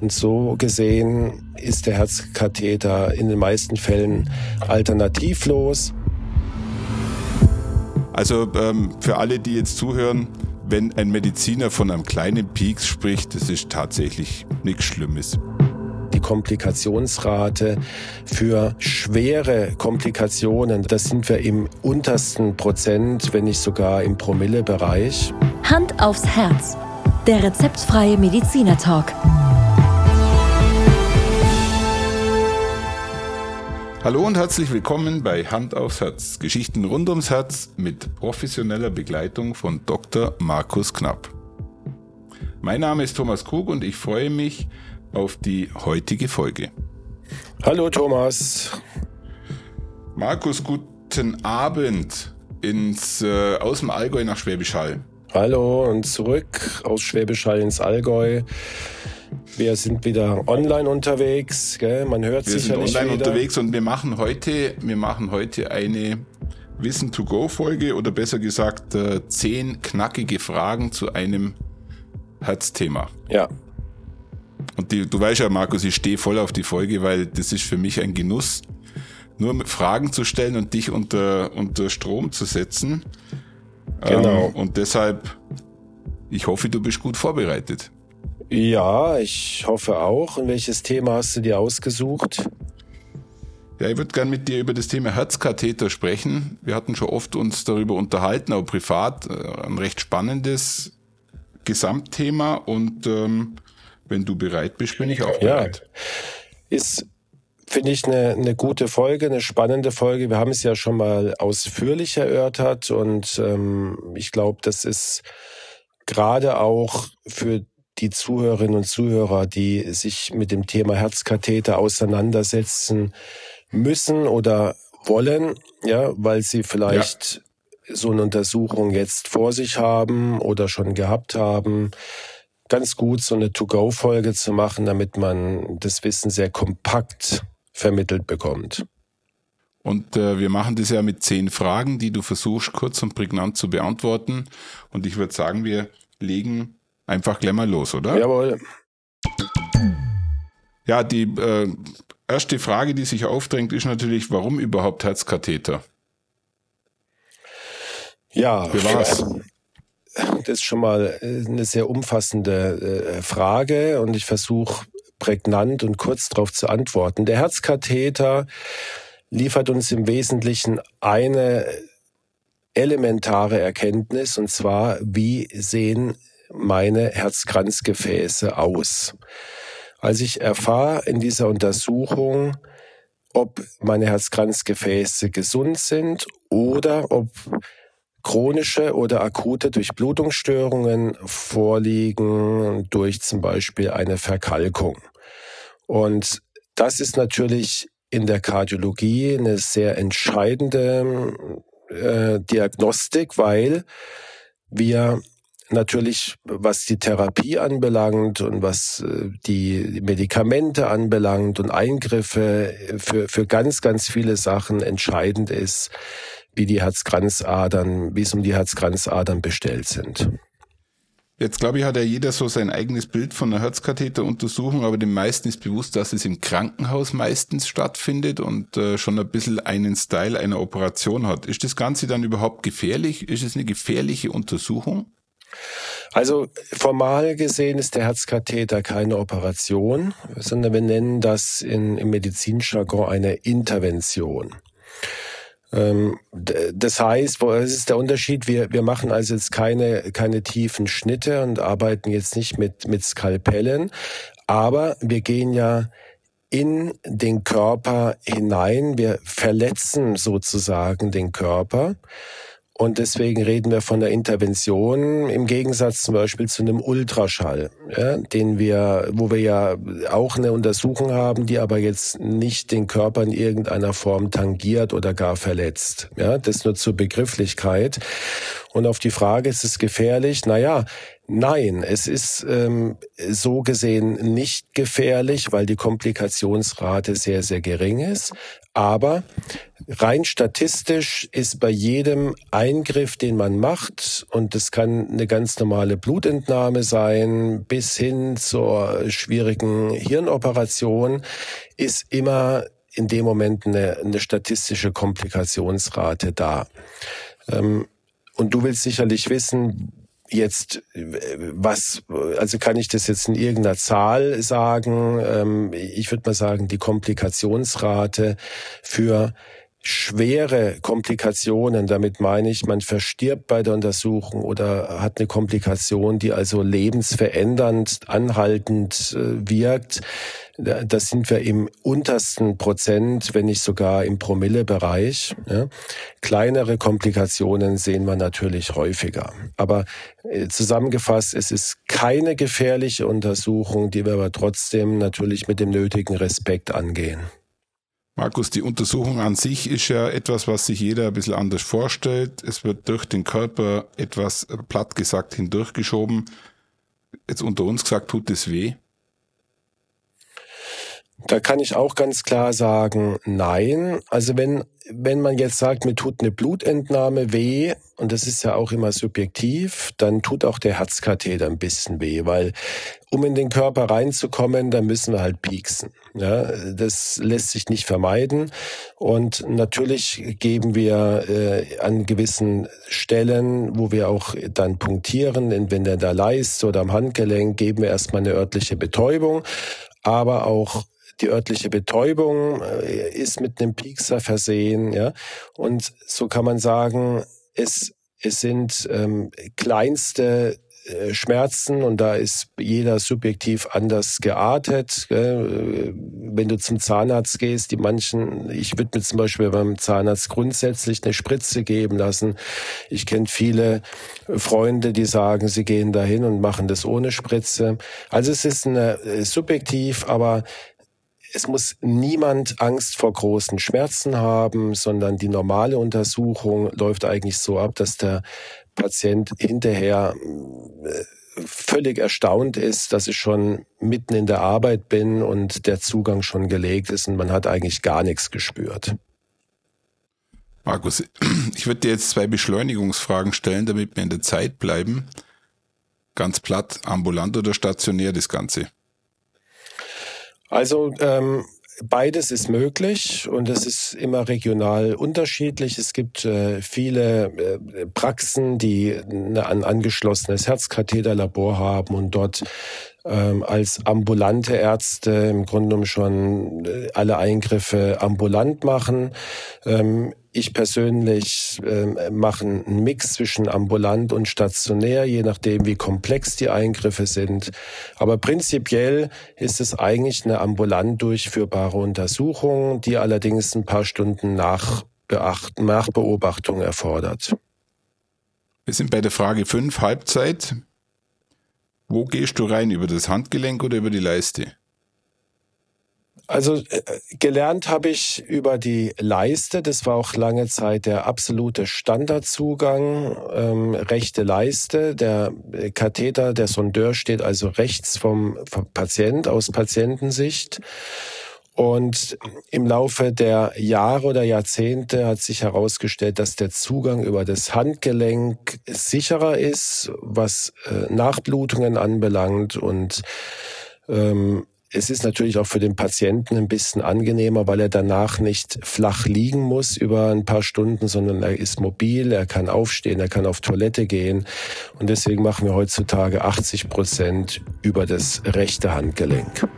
Und so gesehen ist der Herzkatheter in den meisten Fällen alternativlos. Also ähm, für alle, die jetzt zuhören, wenn ein Mediziner von einem kleinen Peaks spricht, das ist tatsächlich nichts Schlimmes. Die Komplikationsrate für schwere Komplikationen, das sind wir im untersten Prozent, wenn nicht sogar im Promillebereich. Hand aufs Herz. Der rezeptfreie Mediziner Hallo und herzlich willkommen bei Hand aufs Herz. Geschichten rund ums Herz mit professioneller Begleitung von Dr. Markus Knapp. Mein Name ist Thomas Krug und ich freue mich auf die heutige Folge. Hallo Thomas. Markus, guten Abend ins äh, aus dem Allgäu nach Schwäbisch Hall. Hallo und zurück aus Schwäbisch Hall ins Allgäu. Wir sind wieder online unterwegs, gell? man hört wir sicherlich sind online wieder. unterwegs und wir machen heute, wir machen heute eine Wissen to go Folge oder besser gesagt äh, zehn knackige Fragen zu einem Herzthema. Ja. Und die, du weißt ja, Markus, ich stehe voll auf die Folge, weil das ist für mich ein Genuss, nur Fragen zu stellen und dich unter, unter Strom zu setzen. Genau. Ähm, und deshalb, ich hoffe, du bist gut vorbereitet. Ja, ich hoffe auch. Und welches Thema hast du dir ausgesucht? Ja, ich würde gerne mit dir über das Thema Herzkatheter sprechen. Wir hatten schon oft uns darüber unterhalten, aber privat äh, ein recht spannendes Gesamtthema. Und ähm, wenn du bereit bist, bin ich auch bereit. Ja, ist finde ich eine, eine gute Folge, eine spannende Folge. Wir haben es ja schon mal ausführlich erörtert und ähm, ich glaube, das ist gerade auch für die Zuhörerinnen und Zuhörer, die sich mit dem Thema Herzkatheter auseinandersetzen müssen oder wollen, ja, weil sie vielleicht ja. so eine Untersuchung jetzt vor sich haben oder schon gehabt haben, ganz gut so eine To-Go-Folge zu machen, damit man das Wissen sehr kompakt vermittelt bekommt. Und äh, wir machen das ja mit zehn Fragen, die du versuchst kurz und prägnant zu beantworten. Und ich würde sagen, wir legen einfach gleich mal los, oder? Jawohl. Ja, die äh, erste Frage, die sich aufdrängt, ist natürlich, warum überhaupt Herzkatheter? Ja? Das ist schon mal eine sehr umfassende äh, Frage und ich versuche prägnant und kurz darauf zu antworten. Der Herzkatheter liefert uns im Wesentlichen eine elementare Erkenntnis, und zwar, wie sehen meine Herzkranzgefäße aus? Also ich erfahre in dieser Untersuchung, ob meine Herzkranzgefäße gesund sind oder ob chronische oder akute Durchblutungsstörungen vorliegen durch zum Beispiel eine Verkalkung. Und das ist natürlich in der Kardiologie eine sehr entscheidende äh, Diagnostik, weil wir natürlich, was die Therapie anbelangt und was äh, die Medikamente anbelangt und Eingriffe für, für ganz, ganz viele Sachen entscheidend ist, wie die Herzkranzadern, wie es um die Herzkranzadern bestellt sind. Jetzt glaube ich, hat ja jeder so sein eigenes Bild von einer Herzkatheteruntersuchung, aber den meisten ist bewusst, dass es im Krankenhaus meistens stattfindet und äh, schon ein bisschen einen Style einer Operation hat. Ist das Ganze dann überhaupt gefährlich? Ist es eine gefährliche Untersuchung? Also formal gesehen ist der Herzkatheter keine Operation, sondern wir nennen das in, im Medizinjargon eine Intervention. Ähm, das heißt, was ist der Unterschied? Wir, wir machen also jetzt keine, keine tiefen Schnitte und arbeiten jetzt nicht mit, mit Skalpellen, aber wir gehen ja in den Körper hinein. Wir verletzen sozusagen den Körper. Und deswegen reden wir von der Intervention im Gegensatz zum Beispiel zu einem Ultraschall, ja, den wir, wo wir ja auch eine Untersuchung haben, die aber jetzt nicht den Körper in irgendeiner Form tangiert oder gar verletzt. Ja, das nur zur Begrifflichkeit. Und auf die Frage, ist es gefährlich? Naja, Nein, es ist ähm, so gesehen nicht gefährlich, weil die Komplikationsrate sehr, sehr gering ist. Aber Rein statistisch ist bei jedem Eingriff, den man macht, und das kann eine ganz normale Blutentnahme sein, bis hin zur schwierigen Hirnoperation, ist immer in dem Moment eine, eine statistische Komplikationsrate da. Ähm, und du willst sicherlich wissen, jetzt, was, also kann ich das jetzt in irgendeiner Zahl sagen? Ähm, ich würde mal sagen, die Komplikationsrate für schwere Komplikationen, damit meine ich, man verstirbt bei der Untersuchung oder hat eine Komplikation, die also lebensverändernd, anhaltend äh, wirkt. Da sind wir im untersten Prozent, wenn nicht sogar im Promillebereich. Kleinere Komplikationen sehen wir natürlich häufiger. Aber äh, zusammengefasst, es ist keine gefährliche Untersuchung, die wir aber trotzdem natürlich mit dem nötigen Respekt angehen. Markus, die Untersuchung an sich ist ja etwas, was sich jeder ein bisschen anders vorstellt. Es wird durch den Körper etwas platt gesagt hindurchgeschoben. Jetzt unter uns gesagt, tut es weh? Da kann ich auch ganz klar sagen, nein. Also wenn, wenn man jetzt sagt, mir tut eine Blutentnahme weh, und das ist ja auch immer subjektiv, dann tut auch der Herzkatheter ein bisschen weh, weil um in den Körper reinzukommen, dann müssen wir halt pieksen. Ja, das lässt sich nicht vermeiden. Und natürlich geben wir äh, an gewissen Stellen, wo wir auch dann punktieren, entweder in der Leiste oder am Handgelenk, geben wir erstmal eine örtliche Betäubung aber auch die örtliche Betäubung äh, ist mit einem Piekser versehen, ja. Und so kann man sagen, es, es sind ähm, kleinste äh, Schmerzen und da ist jeder subjektiv anders geartet. Gell? Wenn du zum Zahnarzt gehst, die manchen, ich würde mir zum Beispiel beim Zahnarzt grundsätzlich eine Spritze geben lassen. Ich kenne viele Freunde, die sagen, sie gehen dahin und machen das ohne Spritze. Also es ist eine, äh, subjektiv, aber es muss niemand Angst vor großen Schmerzen haben, sondern die normale Untersuchung läuft eigentlich so ab, dass der Patient hinterher äh, völlig erstaunt ist, dass ich schon mitten in der Arbeit bin und der Zugang schon gelegt ist und man hat eigentlich gar nichts gespürt. Markus, ich würde dir jetzt zwei Beschleunigungsfragen stellen, damit wir in der Zeit bleiben. Ganz platt, ambulant oder stationär das Ganze? Also ähm, beides ist möglich und es ist immer regional unterschiedlich. Es gibt äh, viele äh, Praxen, die ein angeschlossenes Herzkatheterlabor haben und dort ähm, als ambulante Ärzte im Grunde genommen schon äh, alle Eingriffe ambulant machen. Ähm, ich persönlich äh, mache einen Mix zwischen ambulant und stationär, je nachdem, wie komplex die Eingriffe sind. Aber prinzipiell ist es eigentlich eine ambulant durchführbare Untersuchung, die allerdings ein paar Stunden nach, nach Beobachtung erfordert. Wir sind bei der Frage 5, Halbzeit. Wo gehst du rein? Über das Handgelenk oder über die Leiste? Also äh, gelernt habe ich über die Leiste. Das war auch lange Zeit der absolute Standardzugang. Ähm, rechte Leiste. Der Katheter, der Sondeur steht also rechts vom, vom Patient aus Patientensicht. Und im Laufe der Jahre oder Jahrzehnte hat sich herausgestellt, dass der Zugang über das Handgelenk sicherer ist, was äh, Nachblutungen anbelangt und ähm, es ist natürlich auch für den Patienten ein bisschen angenehmer, weil er danach nicht flach liegen muss über ein paar Stunden, sondern er ist mobil, er kann aufstehen, er kann auf Toilette gehen. Und deswegen machen wir heutzutage 80 Prozent über das rechte Handgelenk.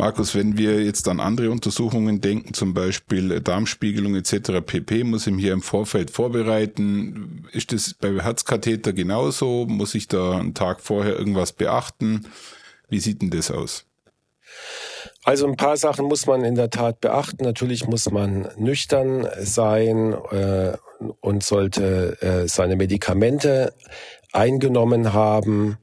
Markus, wenn wir jetzt an andere Untersuchungen denken, zum Beispiel Darmspiegelung etc., pp, muss ich mich hier im Vorfeld vorbereiten. Ist das bei Herzkatheter genauso? Muss ich da einen Tag vorher irgendwas beachten? Wie sieht denn das aus? Also ein paar Sachen muss man in der Tat beachten. Natürlich muss man nüchtern sein äh, und sollte äh, seine Medikamente eingenommen haben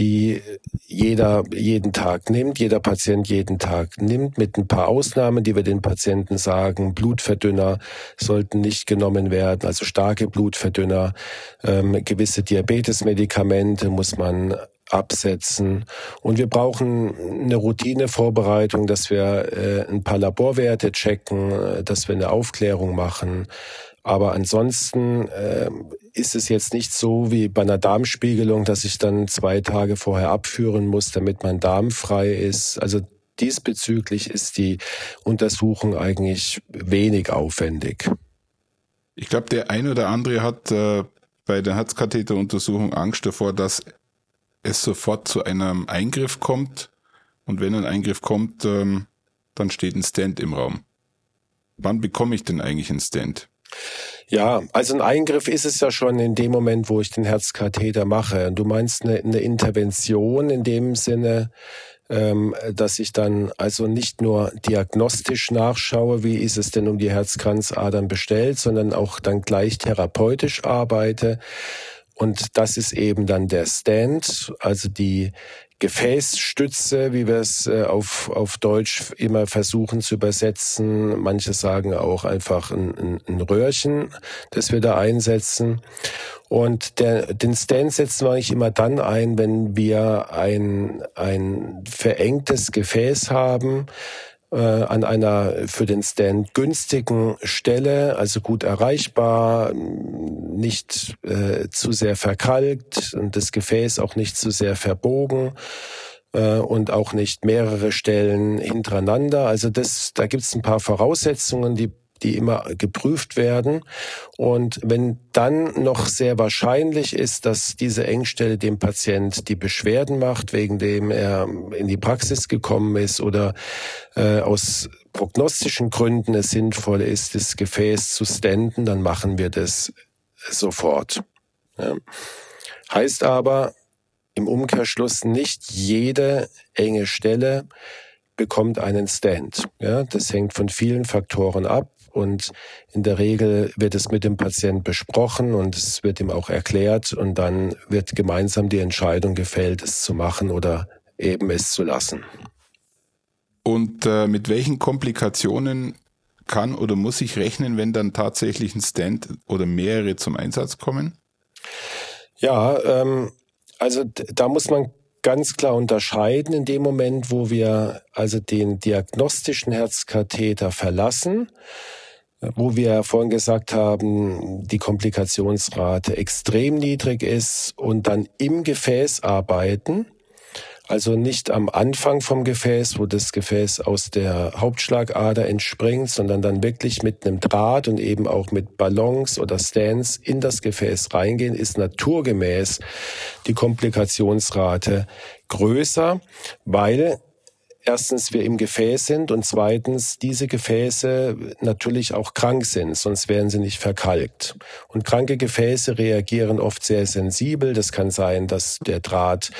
die jeder jeden Tag nimmt, jeder Patient jeden Tag nimmt, mit ein paar Ausnahmen, die wir den Patienten sagen. Blutverdünner sollten nicht genommen werden, also starke Blutverdünner. Ähm, gewisse Diabetesmedikamente muss man absetzen. Und wir brauchen eine Routinevorbereitung, dass wir äh, ein paar Laborwerte checken, äh, dass wir eine Aufklärung machen. Aber ansonsten äh, ist es jetzt nicht so wie bei einer Darmspiegelung, dass ich dann zwei Tage vorher abführen muss, damit mein Darm frei ist. Also diesbezüglich ist die Untersuchung eigentlich wenig aufwendig. Ich glaube, der ein oder andere hat äh, bei der Herzkatheteruntersuchung Angst davor, dass es sofort zu einem Eingriff kommt. Und wenn ein Eingriff kommt, ähm, dann steht ein Stand im Raum. Wann bekomme ich denn eigentlich einen Stand? Ja, also ein Eingriff ist es ja schon in dem Moment, wo ich den Herzkatheter mache. Du meinst eine, eine Intervention in dem Sinne, ähm, dass ich dann also nicht nur diagnostisch nachschaue, wie ist es denn um die Herzkranzadern bestellt, sondern auch dann gleich therapeutisch arbeite. Und das ist eben dann der Stand, also die Gefäßstütze, wie wir es äh, auf, auf Deutsch immer versuchen zu übersetzen. Manche sagen auch einfach ein, ein, Röhrchen, das wir da einsetzen. Und der, den Stand setzen wir eigentlich immer dann ein, wenn wir ein, ein verengtes Gefäß haben, äh, an einer für den Stand günstigen Stelle, also gut erreichbar, nicht äh, zu sehr verkalkt und das Gefäß auch nicht zu sehr verbogen äh, und auch nicht mehrere Stellen hintereinander. Also das, da gibt es ein paar Voraussetzungen, die die immer geprüft werden. Und wenn dann noch sehr wahrscheinlich ist, dass diese Engstelle dem Patient die Beschwerden macht, wegen dem er in die Praxis gekommen ist oder äh, aus prognostischen Gründen es sinnvoll ist, das Gefäß zu stenden, dann machen wir das sofort. Ja. Heißt aber im Umkehrschluss nicht jede enge Stelle bekommt einen Stand. Ja, das hängt von vielen Faktoren ab. Und in der Regel wird es mit dem Patient besprochen und es wird ihm auch erklärt und dann wird gemeinsam die Entscheidung gefällt, es zu machen oder eben es zu lassen. Und äh, mit welchen Komplikationen kann oder muss ich rechnen, wenn dann tatsächlich ein Stand oder mehrere zum Einsatz kommen? Ja, ähm, also da muss man ganz klar unterscheiden in dem Moment, wo wir also den diagnostischen Herzkatheter verlassen wo wir vorhin gesagt haben, die Komplikationsrate extrem niedrig ist und dann im Gefäß arbeiten. Also nicht am Anfang vom Gefäß, wo das Gefäß aus der Hauptschlagader entspringt, sondern dann wirklich mit einem Draht und eben auch mit Ballons oder Stands in das Gefäß reingehen, ist naturgemäß die Komplikationsrate größer, weil erstens wir im Gefäß sind und zweitens diese Gefäße natürlich auch krank sind, sonst wären sie nicht verkalkt. Und kranke Gefäße reagieren oft sehr sensibel. Das kann sein, dass der Draht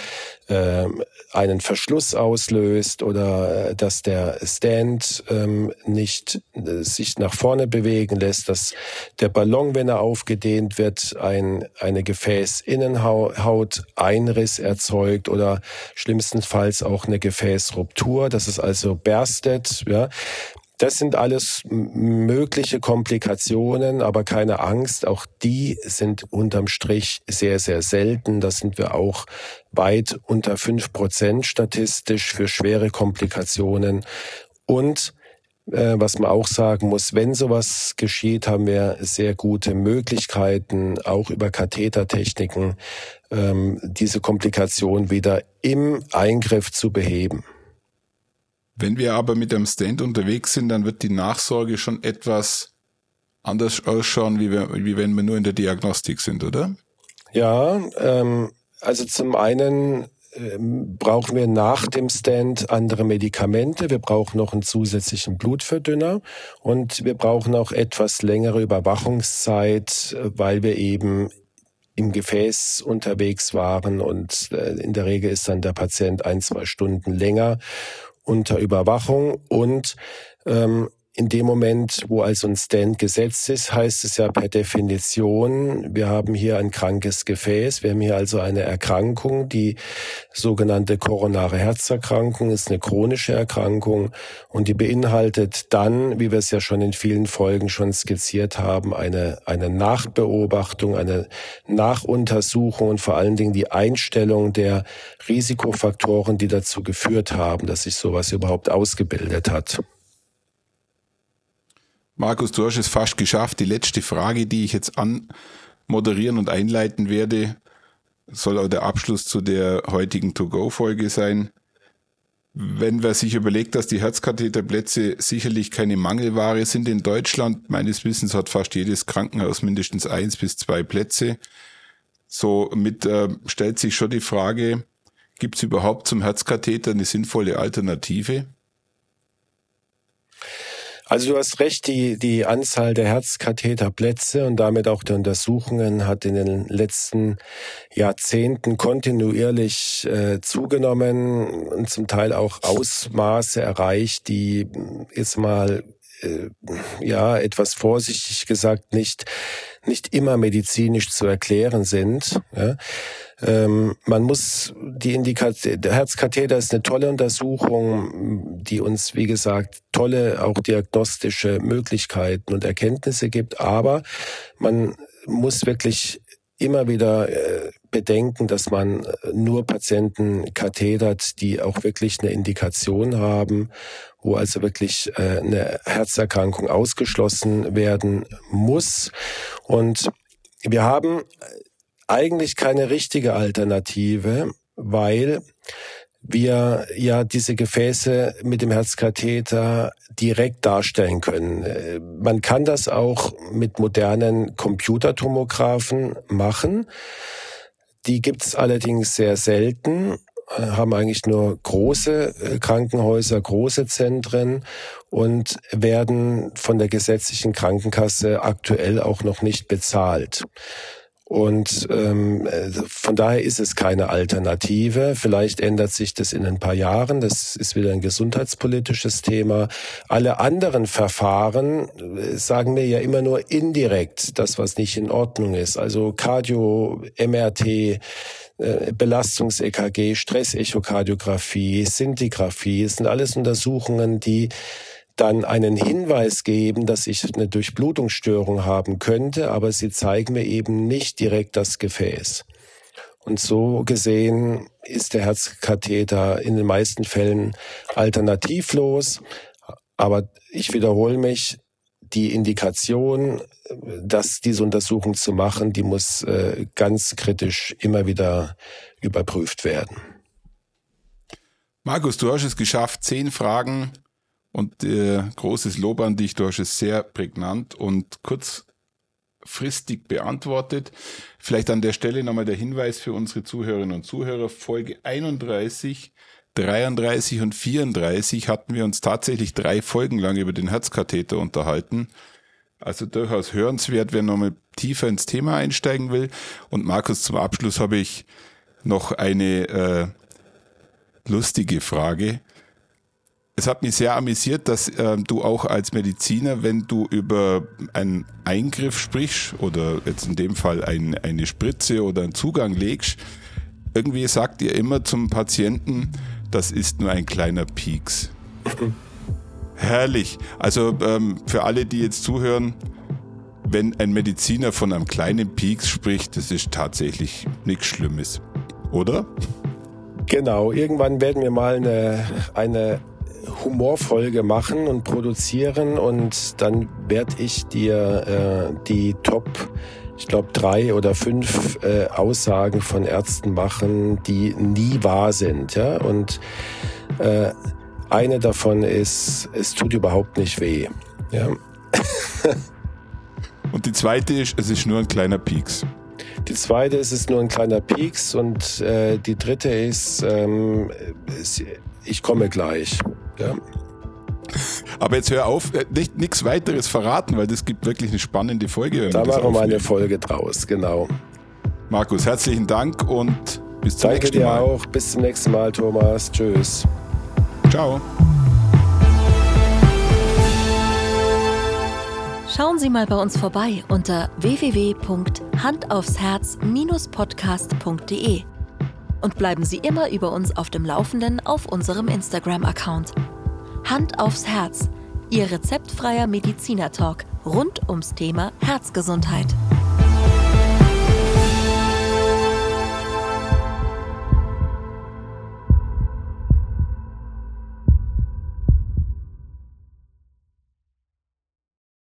äh, einen Verschluss auslöst oder äh, dass der Stand ähm, nicht äh, sich nach vorne bewegen lässt, dass der Ballon, wenn er aufgedehnt wird, ein, eine Gefäßinnenhaut Einriss erzeugt oder schlimmstenfalls auch eine Gefäßruptur, dass es also berstet. Ja. Das sind alles mögliche Komplikationen, aber keine Angst. Auch die sind unterm Strich sehr, sehr selten. Da sind wir auch weit unter fünf Prozent statistisch für schwere Komplikationen. Und äh, was man auch sagen muss, wenn sowas geschieht, haben wir sehr gute Möglichkeiten, auch über Kathetertechniken, ähm, diese Komplikation wieder im Eingriff zu beheben. Wenn wir aber mit einem Stand unterwegs sind, dann wird die Nachsorge schon etwas anders ausschauen, wie, wir, wie wenn wir nur in der Diagnostik sind, oder? Ja, ähm, also zum einen ähm, brauchen wir nach dem Stand andere Medikamente. Wir brauchen noch einen zusätzlichen Blutverdünner und wir brauchen auch etwas längere Überwachungszeit, weil wir eben im Gefäß unterwegs waren und äh, in der Regel ist dann der Patient ein, zwei Stunden länger unter Überwachung und ähm, in dem Moment, wo also ein Stand gesetzt ist, heißt es ja per Definition, wir haben hier ein krankes Gefäß, wir haben hier also eine Erkrankung, die sogenannte koronare Herzerkrankung ist eine chronische Erkrankung und die beinhaltet dann, wie wir es ja schon in vielen Folgen schon skizziert haben, eine, eine Nachbeobachtung, eine Nachuntersuchung und vor allen Dingen die Einstellung der Risikofaktoren, die dazu geführt haben, dass sich sowas überhaupt ausgebildet hat. Markus, du hast es fast geschafft. Die letzte Frage, die ich jetzt anmoderieren und einleiten werde, soll auch der Abschluss zu der heutigen To-Go-Folge sein. Wenn man sich überlegt, dass die Herzkatheterplätze sicherlich keine Mangelware sind in Deutschland, meines Wissens hat fast jedes Krankenhaus mindestens eins bis zwei Plätze. So mit äh, stellt sich schon die Frage, gibt es überhaupt zum Herzkatheter eine sinnvolle Alternative? Also du hast recht, die, die Anzahl der Herzkatheterplätze und damit auch der Untersuchungen hat in den letzten Jahrzehnten kontinuierlich äh, zugenommen und zum Teil auch Ausmaße erreicht, die jetzt mal äh, ja etwas vorsichtig gesagt nicht nicht immer medizinisch zu erklären sind. Ja. Ähm, man muss die Indikation, der Herzkatheter ist eine tolle Untersuchung, die uns, wie gesagt, tolle auch diagnostische Möglichkeiten und Erkenntnisse gibt, aber man muss wirklich immer wieder äh, bedenken, dass man äh, nur Patienten kathetert, die auch wirklich eine Indikation haben, wo also wirklich äh, eine Herzerkrankung ausgeschlossen werden muss. Und wir haben eigentlich keine richtige Alternative, weil wir ja diese Gefäße mit dem Herzkatheter direkt darstellen können. Äh, man kann das auch mit modernen Computertomographen machen. Die gibt es allerdings sehr selten, äh, haben eigentlich nur große äh, Krankenhäuser, große Zentren und werden von der gesetzlichen Krankenkasse aktuell auch noch nicht bezahlt. Und ähm, von daher ist es keine Alternative. Vielleicht ändert sich das in ein paar Jahren. Das ist wieder ein gesundheitspolitisches Thema. Alle anderen Verfahren äh, sagen mir ja immer nur indirekt das, was nicht in Ordnung ist. Also Cardio, MRT, äh, Belastungs-EKG, Stressechokardiographie, Sintigraphie, sind alles Untersuchungen, die dann einen Hinweis geben, dass ich eine Durchblutungsstörung haben könnte, aber sie zeigen mir eben nicht direkt das Gefäß. Und so gesehen ist der Herzkatheter in den meisten Fällen alternativlos. Aber ich wiederhole mich, die Indikation, dass diese Untersuchung zu machen, die muss äh, ganz kritisch immer wieder überprüft werden. Markus, du hast es geschafft, zehn Fragen und äh, großes Lob an dich, du hast es sehr prägnant und kurzfristig beantwortet. Vielleicht an der Stelle nochmal der Hinweis für unsere Zuhörerinnen und Zuhörer. Folge 31, 33 und 34 hatten wir uns tatsächlich drei Folgen lang über den Herzkatheter unterhalten. Also durchaus hörenswert, wer nochmal tiefer ins Thema einsteigen will. Und Markus, zum Abschluss habe ich noch eine äh, lustige Frage es hat mich sehr amüsiert, dass äh, du auch als Mediziner, wenn du über einen Eingriff sprichst oder jetzt in dem Fall ein, eine Spritze oder einen Zugang legst, irgendwie sagt ihr immer zum Patienten, das ist nur ein kleiner Pieks. Herrlich. Also ähm, für alle, die jetzt zuhören, wenn ein Mediziner von einem kleinen Pieks spricht, das ist tatsächlich nichts Schlimmes, oder? Genau, irgendwann werden wir mal eine, eine Humorfolge machen und produzieren und dann werde ich dir äh, die Top, ich glaube drei oder fünf äh, Aussagen von Ärzten machen, die nie wahr sind. Ja? Und äh, eine davon ist, es tut überhaupt nicht weh. Ja? und die zweite ist, es ist nur ein kleiner Pieks. Die zweite ist, es ist nur ein kleiner Pieks und äh, die dritte ist, ähm, ich komme gleich. Ja. Aber jetzt hör auf, äh, nicht nichts weiteres verraten, weil das gibt wirklich eine spannende Folge. Da machen wir eine Folge draus, genau. Markus, herzlichen Dank und bis zum Danke nächsten Mal. Danke dir auch. Bis zum nächsten Mal, Thomas. Tschüss. Ciao. Schauen Sie mal bei uns vorbei unter www.handaufsherz-podcast.de und bleiben Sie immer über uns auf dem Laufenden auf unserem Instagram-Account. Hand aufs Herz, Ihr rezeptfreier Mediziner-Talk rund ums Thema Herzgesundheit.